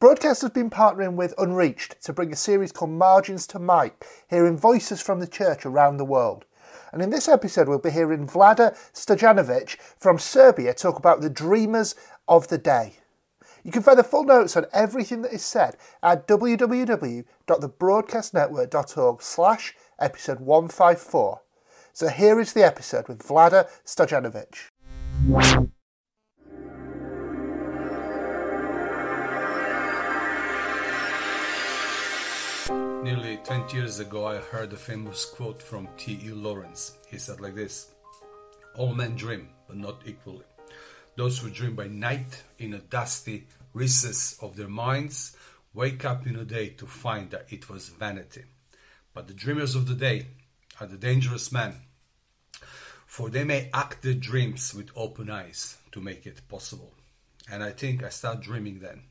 Broadcast has been partnering with Unreached to bring a series called Margins to Mike, hearing voices from the church around the world. And in this episode, we'll be hearing Vlada Stojanovic from Serbia talk about the dreamers of the day. You can find the full notes on everything that is said at www.thebroadcastnetwork.org slash episode 154. So here is the episode with Vlada Stojanovic. Nearly 20 years ago, I heard a famous quote from T.E. Lawrence. He said like this All men dream, but not equally. Those who dream by night in a dusty recess of their minds wake up in a day to find that it was vanity. But the dreamers of the day are the dangerous men, for they may act their dreams with open eyes to make it possible. And I think I start dreaming then.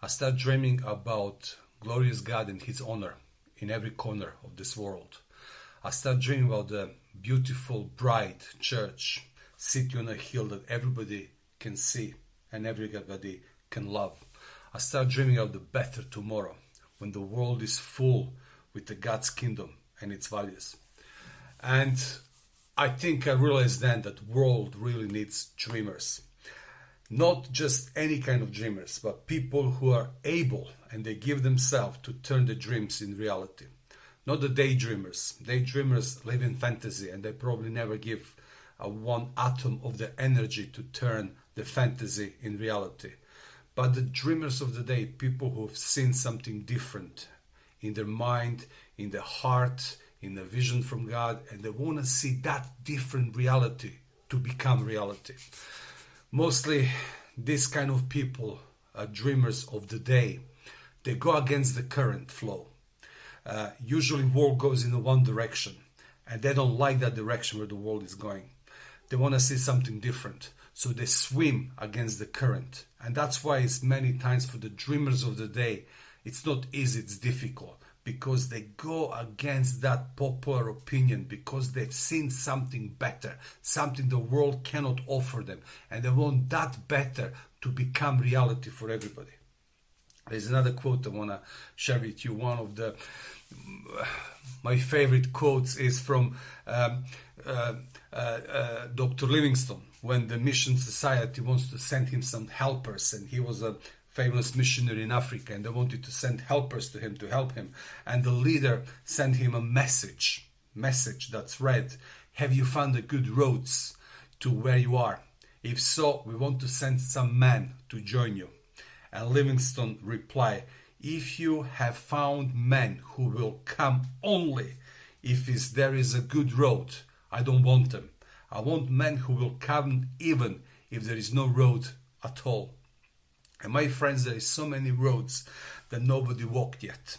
I start dreaming about glorious God and His honor in every corner of this world. I start dreaming about the beautiful, bright church, city on a hill that everybody can see and everybody can love. I start dreaming of the better tomorrow when the world is full with the God's kingdom and its values. And I think I realized then that world really needs dreamers not just any kind of dreamers, but people who are able and they give themselves to turn the dreams in reality. Not the daydreamers. Daydreamers live in fantasy and they probably never give a one atom of their energy to turn the fantasy in reality. But the dreamers of the day, people who have seen something different in their mind, in their heart, in the vision from God, and they want to see that different reality to become reality mostly this kind of people are dreamers of the day. They go against the current flow. Uh, usually world goes in one direction and they don't like that direction where the world is going. They want to see something different so they swim against the current. And that's why it's many times for the dreamers of the day it's not easy it's difficult because they go against that popular opinion because they've seen something better, something the world cannot offer them, and they want that better to become reality for everybody. There's another quote I want to share with you. One of the my favorite quotes is from um, uh, uh, uh, Dr. Livingstone when the Mission Society wants to send him some helpers, and he was a famous missionary in Africa, and they wanted to send helpers to him to help him. And the leader sent him a message, message that's read, "Have you found the good roads to where you are? If so, we want to send some men to join you." And Livingstone replied, "If you have found men who will come only if there is a good road, I don't want them. I want men who will come even if there is no road at all." And my friends, there is so many roads that nobody walked yet.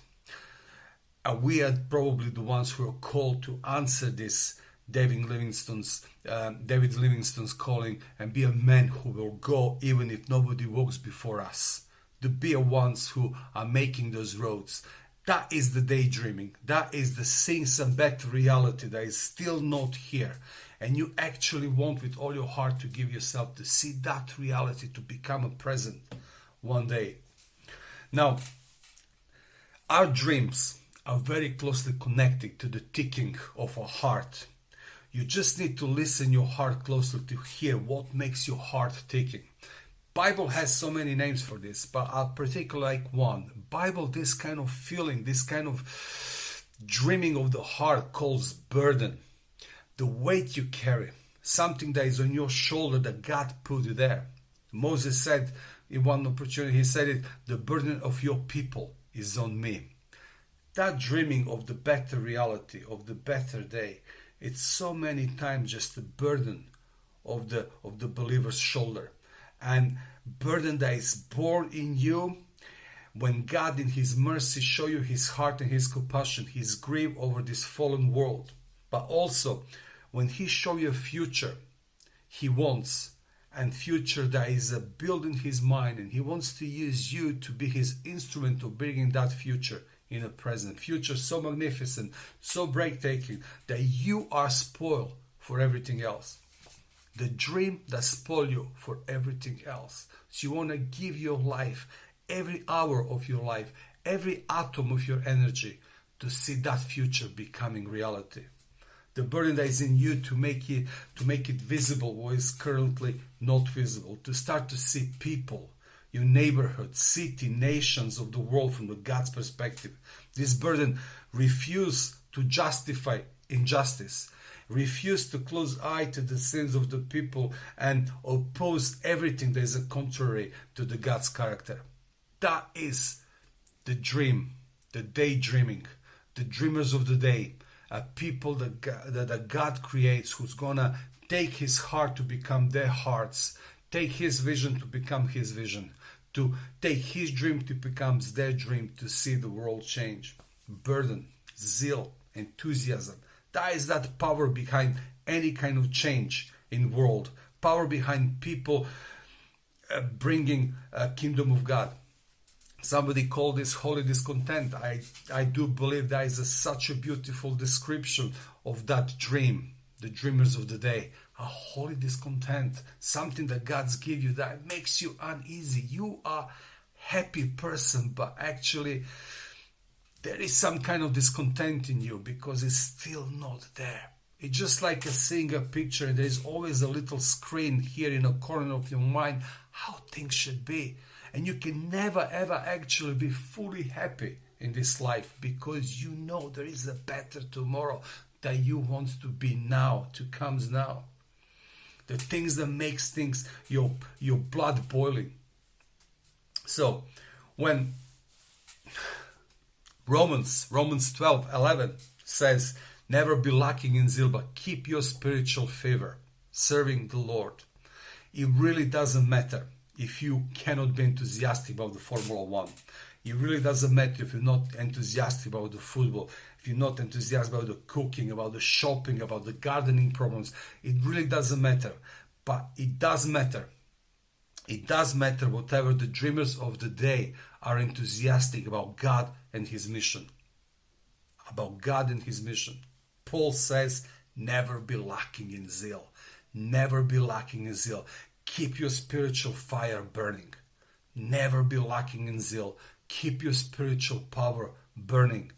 And we are probably the ones who are called to answer this David Livingstone's uh, David Livingstone's calling and be a man who will go even if nobody walks before us. To be a ones who are making those roads. That is the daydreaming. That is the seeing some better reality that is still not here. And you actually want with all your heart to give yourself to see that reality to become a present one day. Now, our dreams are very closely connected to the ticking of our heart. You just need to listen your heart closely to hear what makes your heart ticking. Bible has so many names for this, but I'll particularly like one. Bible, this kind of feeling, this kind of dreaming of the heart calls burden. The weight you carry, something that is on your shoulder that God put you there. Moses said, in one opportunity, he said it the burden of your people is on me. That dreaming of the better reality, of the better day, it's so many times just the burden of the of the believer's shoulder. And burden that is born in you when God in his mercy show you his heart and his compassion, his grief over this fallen world, but also when he show you a future he wants and future that is uh, a build in his mind and he wants to use you to be his instrument of bringing that future in a present. Future so magnificent so breathtaking that you are spoiled for everything else. The dream that spoil you for everything else. So you want to give your life every hour of your life every atom of your energy to see that future becoming reality the burden that is in you to make it to make it visible what is currently not visible to start to see people your neighborhood city nations of the world from the god's perspective. This burden refuse to justify injustice refuse to close eye to the sins of the people and oppose everything that is a contrary to the god's character. That is the dream the daydreaming the dreamers of the day a people that God, that God creates who's gonna take his heart to become their hearts, take his vision to become his vision, to take his dream to become their dream to see the world change. Burden, zeal, enthusiasm. That is that power behind any kind of change in world. Power behind people uh, bringing a kingdom of God somebody called this holy discontent. I i do believe that is a, such a beautiful description of that dream the dreamers of the day. A holy discontent. Something that god's give you that makes you uneasy. You are happy person but actually there is some kind of discontent in you because it's still not there. It's just like a seeing a picture. There's always a little screen here in a corner of your mind. How things should be and you can never ever actually be fully happy in this life because you know there is a better tomorrow that you want to be now to comes now. The things that makes things your your blood boiling. So when romans romans 12 11 says never be lacking in zeal but keep your spiritual favor serving the lord. It really doesn't matter if you cannot be enthusiastic about the Formula One. It really doesn't matter if you're not enthusiastic about the football, if you're not enthusiastic about the cooking, about the shopping, about the gardening problems. It really doesn't matter. But it does matter. It does matter whatever the dreamers of the day are enthusiastic about God and His mission. About God and His mission. Paul says, never be lacking in zeal. Never be lacking in zeal. Keep your spiritual fire burning. Never be lacking in zeal. Keep your spiritual power burning.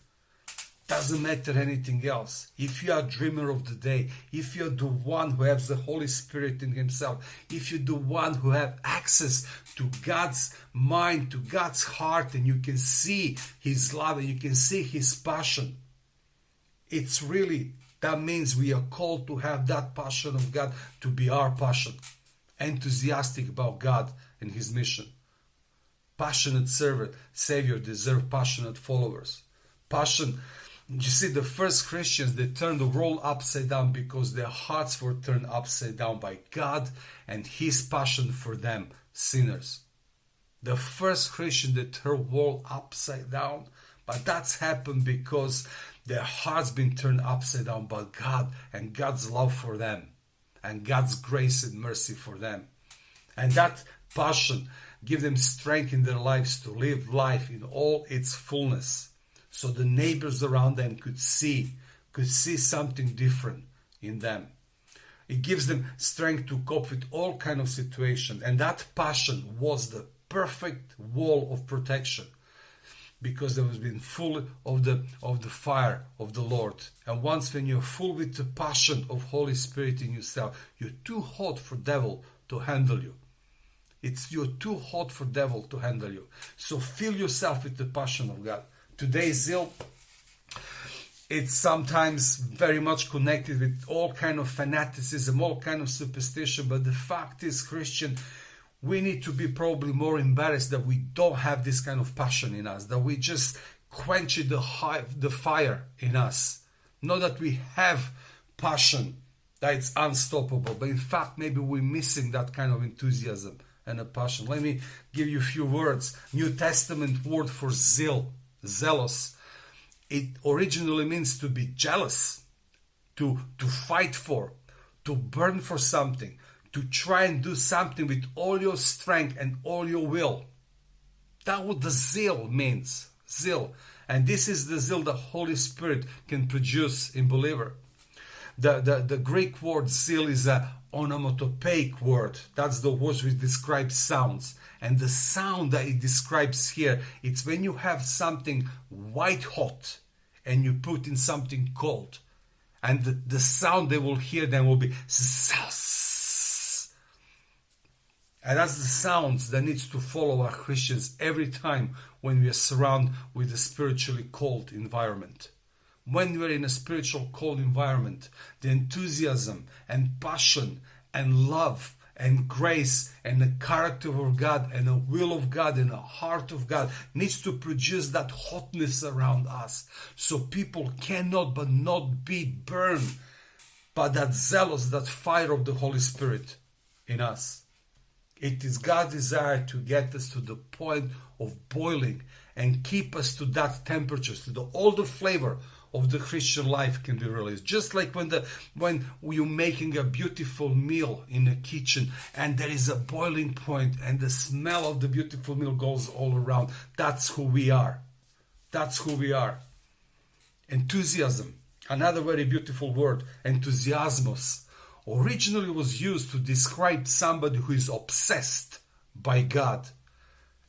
Doesn't matter anything else. If you are dreamer of the day, if you're the one who has the Holy Spirit in Himself, if you're the one who have access to God's mind, to God's heart, and you can see His love and you can see His passion, it's really that means we are called to have that passion of God to be our passion enthusiastic about God and His mission. Passionate servant, Savior deserve passionate followers. Passion. You see, the first Christians they turned the world upside down because their hearts were turned upside down by God and His passion for them, sinners. The first Christian that turned the world upside down, but that's happened because their hearts been turned upside down by God and God's love for them and God's grace and mercy for them. And that passion give them strength in their lives to live life in all its fullness. So the neighbors around them could see, could see something different in them. It gives them strength to cope with all kind of situations. And that passion was the perfect wall of protection because they was been full of the of the fire of the Lord. And once when you're full with the passion of Holy Spirit in yourself, you're too hot for devil to handle you. It's you're too hot for devil to handle you. So fill yourself with the passion of God. Today's zeal it's sometimes very much connected with all kind of fanaticism, all kind of superstition. But the fact is, Christian, we need to be probably more embarrassed that we don't have this kind of passion in us, that we just quench the, the fire in us. Not that we have passion, that it's unstoppable, but in fact, maybe we're missing that kind of enthusiasm and a passion. Let me give you a few words. New Testament word for zeal, zealous. It originally means to be jealous, to, to fight for, to burn for something, to try and do something with all your strength and all your will. That's what the zeal means. Zeal. And this is the zeal the Holy Spirit can produce in believer. The, the, the Greek word zeal is a onomatopoeic word. That's the word which describes sounds. And the sound that it describes here, it's when you have something white hot and you put in something cold. And the, the sound they will hear then will be and that's the sounds that needs to follow our Christians every time when we are surrounded with a spiritually cold environment. When we're in a spiritual cold environment, the enthusiasm and passion and love and grace and the character of God and the will of God and the heart of God needs to produce that hotness around us. So people cannot but not be burned by that zealous, that fire of the Holy Spirit in us. It is God's desire to get us to the point of boiling and keep us to that temperature, so the all the flavor of the Christian life can be released. Just like when the when you're making a beautiful meal in the kitchen and there is a boiling point and the smell of the beautiful meal goes all around. That's who we are. That's who we are. Enthusiasm, another very beautiful word, enthusiasmos originally was used to describe somebody who is obsessed by God.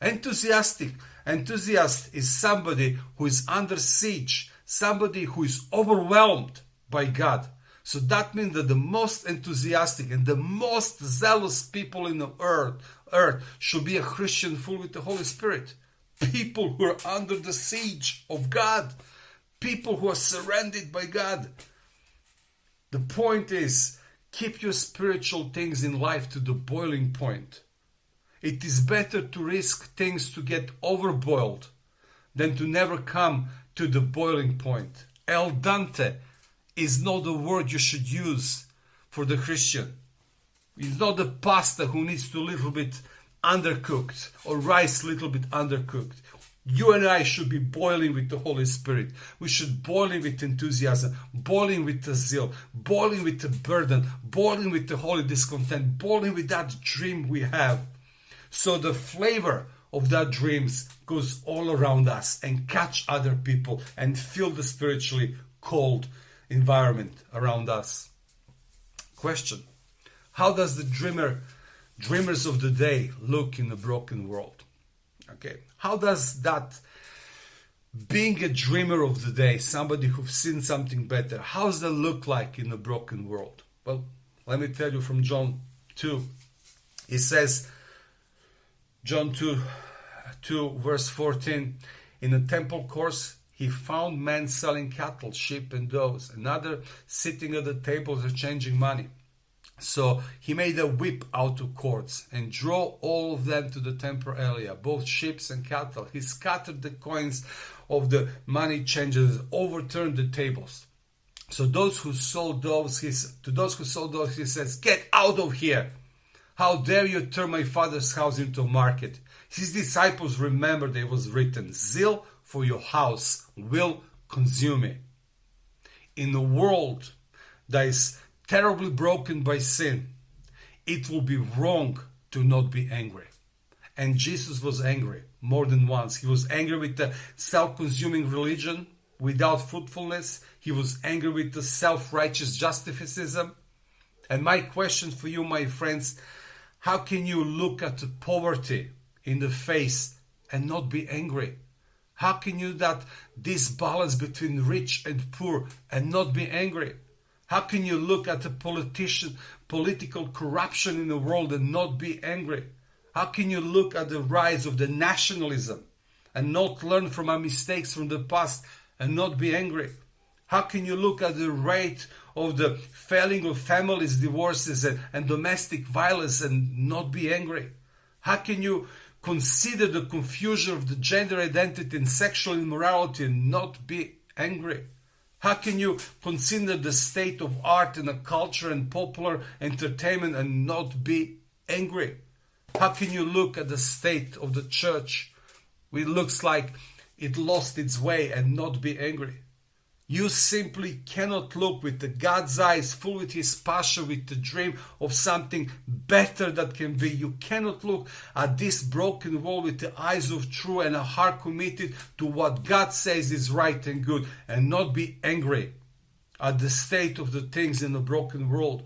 Enthusiastic, enthusiast is somebody who is under siege, somebody who is overwhelmed by God. So that means that the most enthusiastic and the most zealous people in the earth, earth should be a Christian full with the Holy Spirit. People who are under the siege of God. People who are surrendered by God. The point is, Keep your spiritual things in life to the boiling point. It is better to risk things to get overboiled than to never come to the boiling point. El dente is not the word you should use for the Christian. It's not the pasta who needs to a little bit undercooked or rice a little bit undercooked. You and I should be boiling with the Holy Spirit. We should boiling with enthusiasm, boiling with the zeal, boiling with the burden, boiling with the holy discontent, boiling with that dream we have. So the flavor of that dreams goes all around us and catch other people and fill the spiritually cold environment around us. Question. How does the dreamer dreamers of the day look in a broken world? Okay. How does that being a dreamer of the day, somebody who's seen something better, how does that look like in a broken world? Well, let me tell you from John 2. He says, John 2, 2 verse 14, in the temple course, he found men selling cattle, sheep, and doves, another sitting at the tables exchanging money. So he made a whip out of cords and drew all of them to the temple area, both ships and cattle. He scattered the coins of the money changers, overturned the tables. So those who sold doves, he, to those who sold doves, he says, "Get out of here! How dare you turn my father's house into a market?" His disciples remembered it was written, "Zeal for your house will consume me." In a world that is terribly broken by sin, it will be wrong to not be angry. And Jesus was angry more than once. He was angry with the self consuming religion without fruitfulness, he was angry with the self righteous justificism. And my question for you, my friends, how can you look at poverty in the face and not be angry? How can you that this balance between rich and poor and not be angry? How can you look at the politician, political corruption in the world and not be angry? How can you look at the rise of the nationalism and not learn from our mistakes from the past and not be angry? How can you look at the rate of the failing of families, divorces, and, and domestic violence and not be angry? How can you consider the confusion of the gender identity and sexual immorality and not be angry? How can you consider the state of art and the culture and popular entertainment and not be angry? How can you look at the state of the church? It looks like it lost its way and not be angry. You simply cannot look with the God's eyes, full with His passion, with the dream of something better that can be. You cannot look at this broken world with the eyes of true and a heart committed to what God says is right and good, and not be angry at the state of the things in the broken world.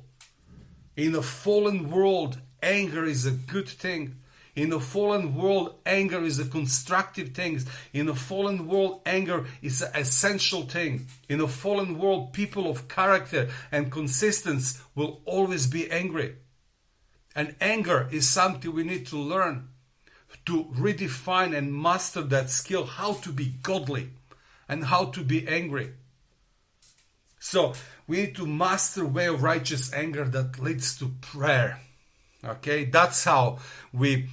In a fallen world, anger is a good thing. In a fallen world, anger is a constructive thing. In a fallen world, anger is an essential thing. In a fallen world, people of character and consistency will always be angry. And anger is something we need to learn to redefine and master that skill how to be godly and how to be angry. So we need to master way of righteous anger that leads to prayer. Okay, that's how we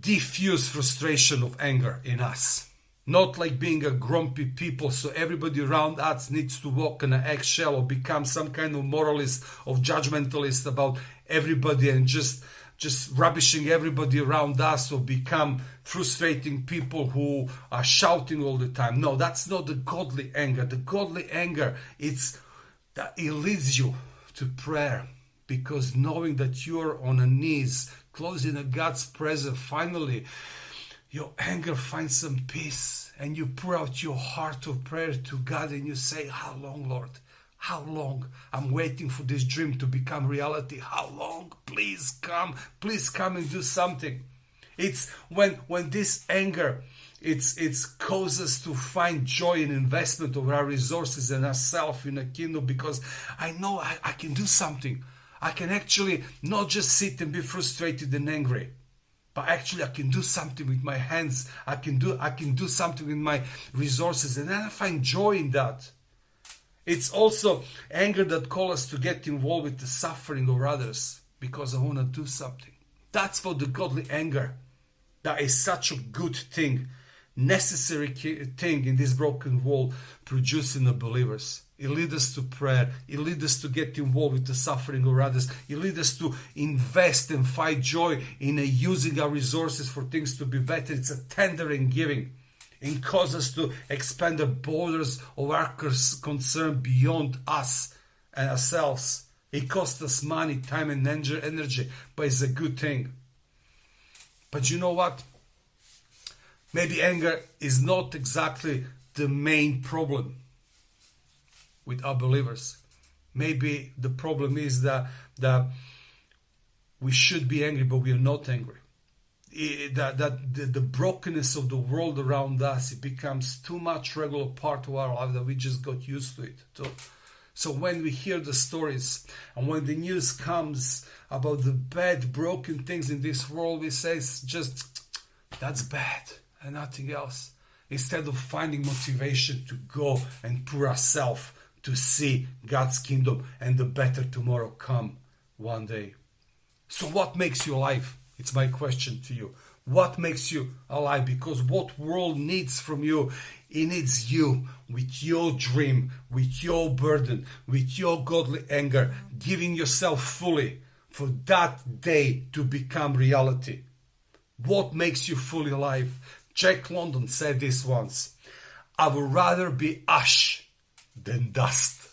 diffuse frustration of anger in us. Not like being a grumpy people, so everybody around us needs to walk in an eggshell or become some kind of moralist or judgmentalist about everybody and just just rubbishing everybody around us or become frustrating people who are shouting all the time. No, that's not the godly anger. The godly anger, it's that it leads you to prayer because knowing that you're on a knees closing in God's presence, finally your anger finds some peace and you pour out your heart of prayer to God and you say, How long, Lord? How long? I'm waiting for this dream to become reality. How long? Please come. Please come and do something. It's when when this anger it's it's causes to find joy in investment of our resources and ourselves in a kingdom because I know I, I can do something. I can actually not just sit and be frustrated and angry, but actually I can do something with my hands. I can do I can do something with my resources, and then I find joy in that. It's also anger that calls us to get involved with the suffering of others because I want to do something. That's for the godly anger. That is such a good thing, necessary thing in this broken world, producing the believers. It leads us to prayer. It leads us to get involved with the suffering of others. It leads us to invest and find joy in using our resources for things to be better. It's a tender and giving. It causes us to expand the borders of our concern beyond us and ourselves. It costs us money, time, and energy, but it's a good thing. But you know what? Maybe anger is not exactly the main problem with our believers. Maybe the problem is that, that we should be angry, but we are not angry. That that the, the, brokenness of the world around us it becomes too much regular part of our life that we just got used to it. So, so when we hear the stories and when the news comes about the bad, broken things in this world, we say it's just that's bad and nothing else. Instead of finding motivation to go and pour ourselves to see God's kingdom and the better tomorrow come one day. So, what makes you alive? It's my question to you. What makes you alive? Because what world needs from you, it needs you with your dream, with your burden, with your godly anger, giving yourself fully for that day to become reality. What makes you fully alive? Jack London said this once I would rather be ash than dust.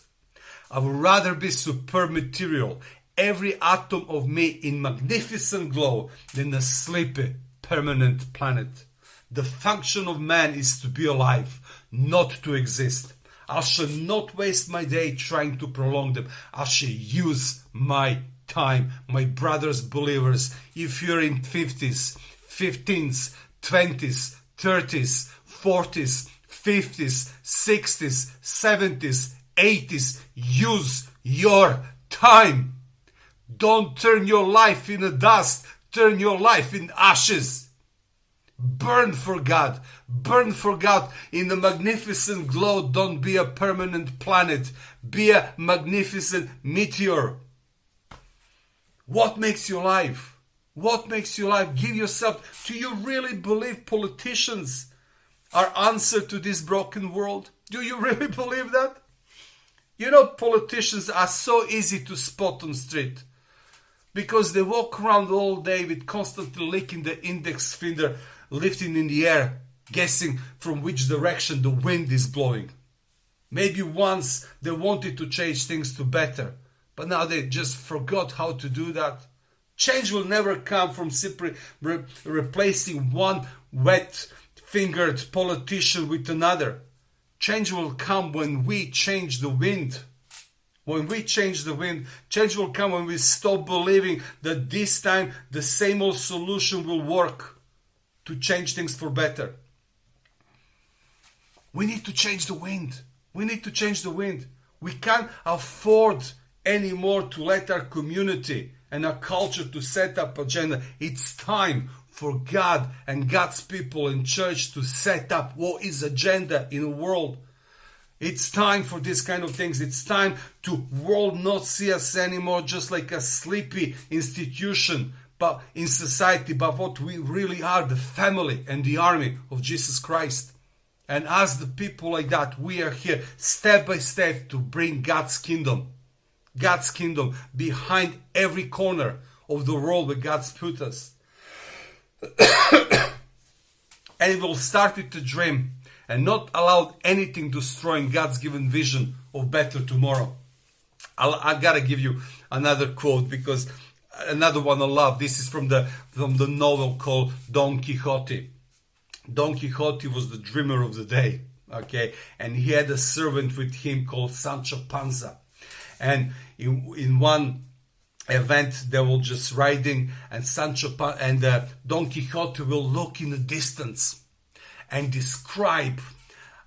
I would rather be superb material, every atom of me in magnificent glow, than a sleepy, permanent planet. The function of man is to be alive, not to exist. I shall not waste my day trying to prolong them. I shall use my time, my brothers, believers. If you're in 50s, 15s, 20s, 30s, 40s, 50s, 60s, 70s, 80s. Use your time. Don't turn your life in the dust, turn your life in ashes. Burn for God. Burn for God in the magnificent glow. Don't be a permanent planet. Be a magnificent meteor. What makes you alive? What makes you alive? Give yourself. Do you really believe politicians our answer to this broken world? Do you really believe that? You know, politicians are so easy to spot on street. because they walk around all day with constantly licking the index finger, lifting in the air, guessing from which direction the wind is blowing. Maybe once they wanted to change things to better, but now they just forgot how to do that. Change will never come from simply re- replacing one wet fingered politician with another. Change will come when we change the wind. When we change the wind, change will come when we stop believing that this time the same old solution will work to change things for better. We need to change the wind. We need to change the wind. We can't afford anymore to let our community and our culture to set up agenda. It's time for God and God's people in church to set up what is agenda in the world. It's time for this kind of things. It's time to world not see us anymore just like a sleepy institution, but in society, but what we really are, the family and the army of Jesus Christ. And as the people like that, we are here step by step to bring God's kingdom. God's kingdom behind every corner of the world where God's put us. and it will start with the dream and not allow anything destroying God's given vision of better tomorrow. I'll, I gotta give you another quote because another one I love. This is from the from the novel called Don Quixote. Don Quixote was the dreamer of the day, okay, and he had a servant with him called Sancho Panza, and in in one event they were just riding, and Sancho Pan- and uh, Don Quixote will look in the distance and describe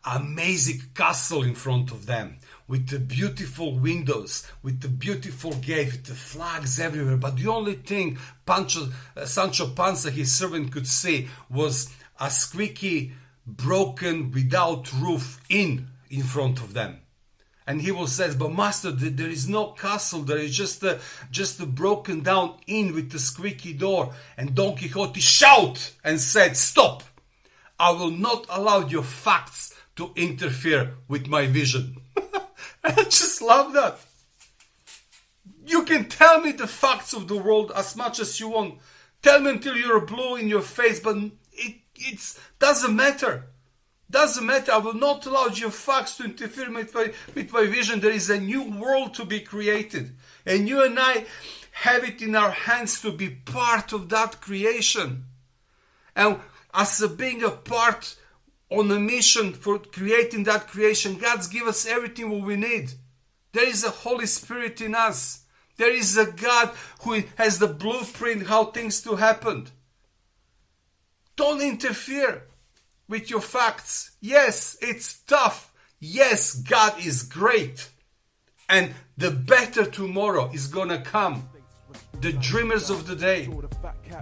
amazing castle in front of them with the beautiful windows, with the beautiful gate, with the flags everywhere. But the only thing Pancho, uh, Sancho Panza, his servant, could see was a squeaky, broken, without roof inn in front of them. And he will says, "But master, there is no castle. There is just a just a broken down inn with the squeaky door." And Don Quixote shout and said, "Stop! I will not allow your facts to interfere with my vision. I just love that. You can tell me the facts of the world as much as you want. Tell me until you're blue in your face, but it it's, doesn't matter. Doesn't matter. I will not allow your facts to interfere with my, with my vision. There is a new world to be created. And you and I have it in our hands to be part of that creation. And as a being a part on a mission for creating that creation, God's give us everything what we need. There is a Holy Spirit in us. There is a God who has the blueprint how things to happen. Don't interfere with your facts. Yes, it's tough. Yes, God is great. And the better tomorrow is gonna come. The dreamers of the day.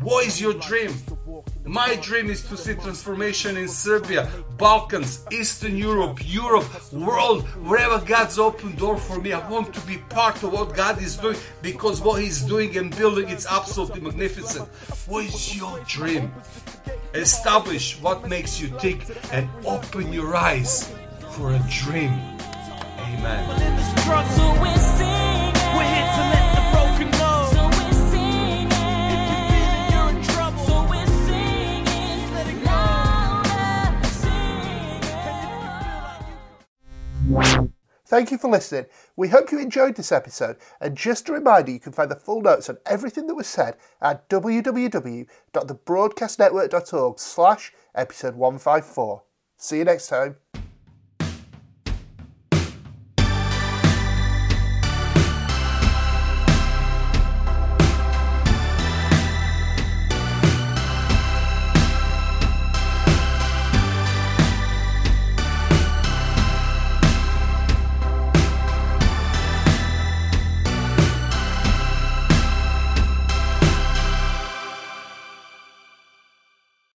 What is your dream? My dream is to see transformation in Serbia, Balkans, Eastern Europe, Europe, world, wherever God's opened door for me. I want to be part of what God is doing because what He's doing and building is absolutely magnificent. What is your dream? Establish what makes you tick and open your eyes for a dream. Amen. Thank you for listening. We hope you enjoyed this episode. And just a reminder, you can find the full notes on everything that was said at www.thebroadcastnetwork.org slash episode 154. See you next time.